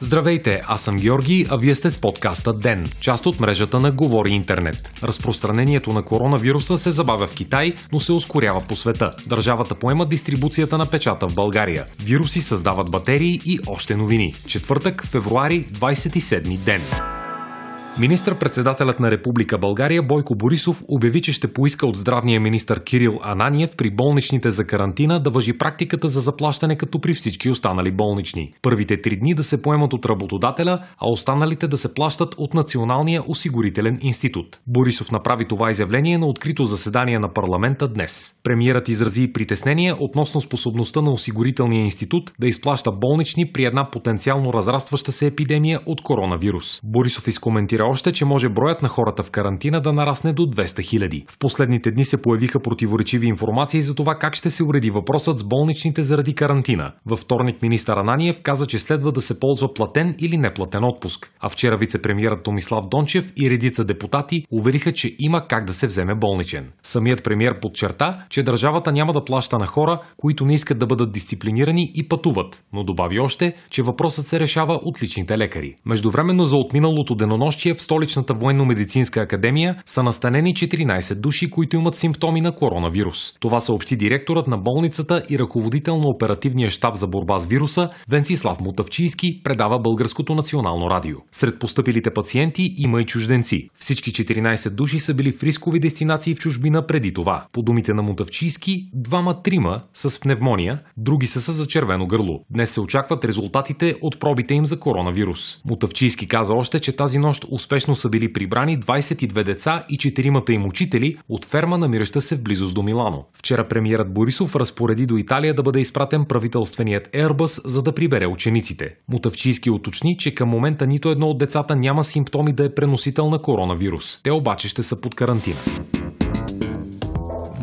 Здравейте, аз съм Георги, а вие сте с подкаста ДЕН, част от мрежата на Говори Интернет. Разпространението на коронавируса се забавя в Китай, но се ускорява по света. Държавата поема дистрибуцията на печата в България. Вируси създават батерии и още новини. Четвъртък, февруари, 27 ден. Министър-председателят на Република България Бойко Борисов обяви, че ще поиска от здравния министър Кирил Ананиев при болничните за карантина да въжи практиката за заплащане като при всички останали болнични. Първите три дни да се поемат от работодателя, а останалите да се плащат от Националния осигурителен институт. Борисов направи това изявление на открито заседание на парламента днес. Премиерът изрази притеснение относно способността на осигурителния институт да изплаща болнични при една потенциално разрастваща се епидемия от коронавирус. Борисов изкоментира още, че може броят на хората в карантина да нарасне до 200 хиляди. В последните дни се появиха противоречиви информации за това как ще се уреди въпросът с болничните заради карантина. Във вторник министър Ананиев каза, че следва да се ползва платен или неплатен отпуск. А вчера вице-премьерът Томислав Дончев и редица депутати увериха, че има как да се вземе болничен. Самият премьер подчерта, че държавата няма да плаща на хора, които не искат да бъдат дисциплинирани и пътуват, но добави още, че въпросът се решава от личните лекари. Междувременно за отминалото денонощие в столичната военно-медицинска академия са настанени 14 души, които имат симптоми на коронавирус. Това съобщи директорът на болницата и ръководител на оперативния щаб за борба с вируса Венцислав Мутавчийски предава Българското национално радио. Сред поступилите пациенти има и чужденци. Всички 14 души са били в рискови дестинации в чужбина преди това. По думите на Мутавчийски, двама-трима с пневмония, други са с червено гърло. Днес се очакват резултатите от пробите им за коронавирус. Мутавчийски каза още, че тази нощ успешно са били прибрани 22 деца и 4 им учители от ферма, намираща се в близост до Милано. Вчера премиерът Борисов разпореди до Италия да бъде изпратен правителственият Airbus, за да прибере учениците. Мутавчийски уточни, че към момента нито едно от децата няма симптоми да е преносител на коронавирус. Те обаче ще са под карантина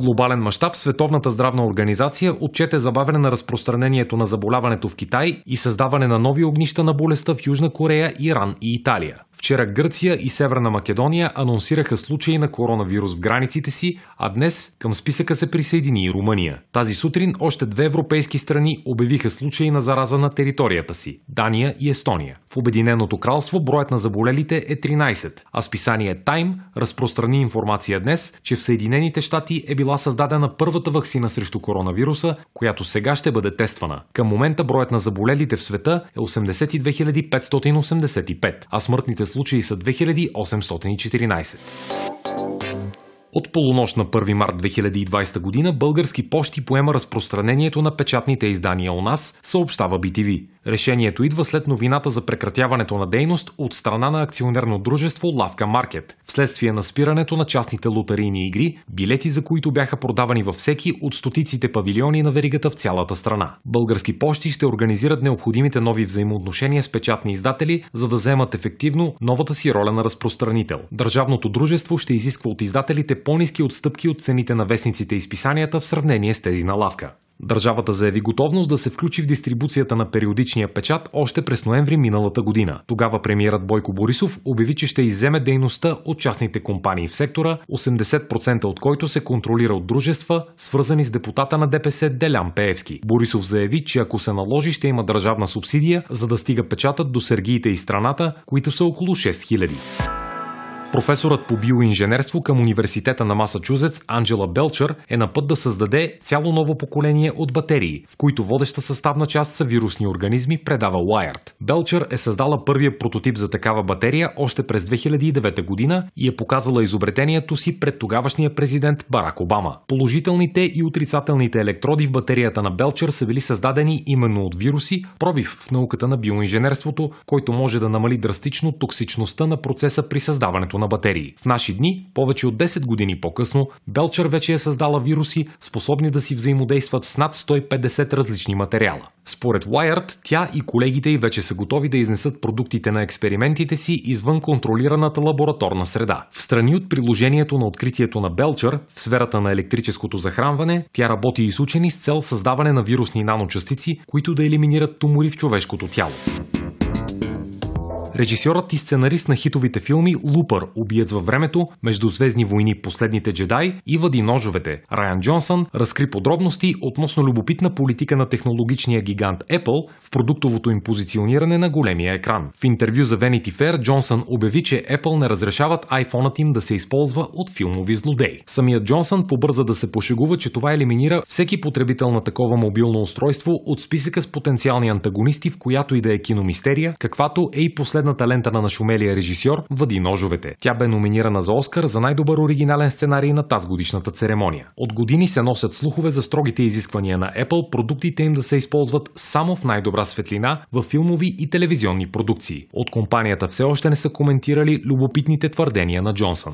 глобален мащаб Световната здравна организация отчете забавяне на разпространението на заболяването в Китай и създаване на нови огнища на болестта в Южна Корея, Иран и Италия. Вчера Гърция и Северна Македония анонсираха случаи на коронавирус в границите си, а днес към списъка се присъедини и Румъния. Тази сутрин още две европейски страни обявиха случаи на зараза на територията си – Дания и Естония. В Обединеното кралство броят на заболелите е 13, а списание Time разпространи информация днес, че в Съединените щати е била създадена първата вакцина срещу коронавируса, която сега ще бъде тествана. Към момента броят на заболелите в света е 82 585, а смъртните случаи са 2814. От полунощ на 1 март 2020 година Български почти поема разпространението на печатните издания у нас, съобщава BTV. Решението идва след новината за прекратяването на дейност от страна на акционерно дружество Лавка Маркет, вследствие на спирането на частните лотарийни игри, билети за които бяха продавани във всеки от стотиците павилиони на веригата в цялата страна. Български почти ще организират необходимите нови взаимоотношения с печатни издатели, за да вземат ефективно новата си роля на разпространител. Държавното дружество ще изисква от издателите по-низки отстъпки от цените на вестниците и списанията в сравнение с тези на Лавка. Държавата заяви готовност да се включи в дистрибуцията на периодичния печат още през ноември миналата година. Тогава премиерът Бойко Борисов обяви, че ще изземе дейността от частните компании в сектора, 80% от който се контролира от дружества, свързани с депутата на ДПС Делян Пеевски. Борисов заяви, че ако се наложи, ще има държавна субсидия, за да стига печатът до сергиите и страната, които са около 6000. Професорът по биоинженерство към университета на Масачузетс Анджела Белчър е на път да създаде цяло ново поколение от батерии, в които водеща съставна част са вирусни организми, предава Wired. Белчър е създала първия прототип за такава батерия още през 2009 година и е показала изобретението си пред тогавашния президент Барак Обама. Положителните и отрицателните електроди в батерията на Белчър са били създадени именно от вируси, пробив в науката на биоинженерството, който може да намали драстично токсичността на процеса при създаването на батерии. В наши дни, повече от 10 години по-късно, Белчър вече е създала вируси, способни да си взаимодействат с над 150 различни материала. Според Wired, тя и колегите й вече са готови да изнесат продуктите на експериментите си извън контролираната лабораторна среда. В страни от приложението на откритието на Белчър в сферата на електрическото захранване, тя работи и с учени с цел създаване на вирусни наночастици, които да елиминират тумори в човешкото тяло. Режисьорът и сценарист на хитовите филми Лупър, Убиец във времето, Междузвездни войни, Последните джедай и Въди ножовете. Райан Джонсън разкри подробности относно любопитна политика на технологичния гигант Apple в продуктовото им позициониране на големия екран. В интервю за Vanity Fair Джонсън обяви, че Apple не разрешават iPhone-ът им да се използва от филмови злодеи. Самият Джонсън побърза да се пошегува, че това елиминира всеки потребител на такова мобилно устройство от списъка с потенциални антагонисти, в която и да е киномистерия, каквато е и последната лента на нашумелия режисьор Въди ножовете. Тя бе номинирана за Оскар за най-добър оригинален сценарий на тази годишната церемония. От години се носят слухове за строгите изисквания на Apple продуктите им да се използват само в най-добра светлина в филмови и телевизионни продукции. От компанията все още не са коментирали любопитните твърдения на Джонсън.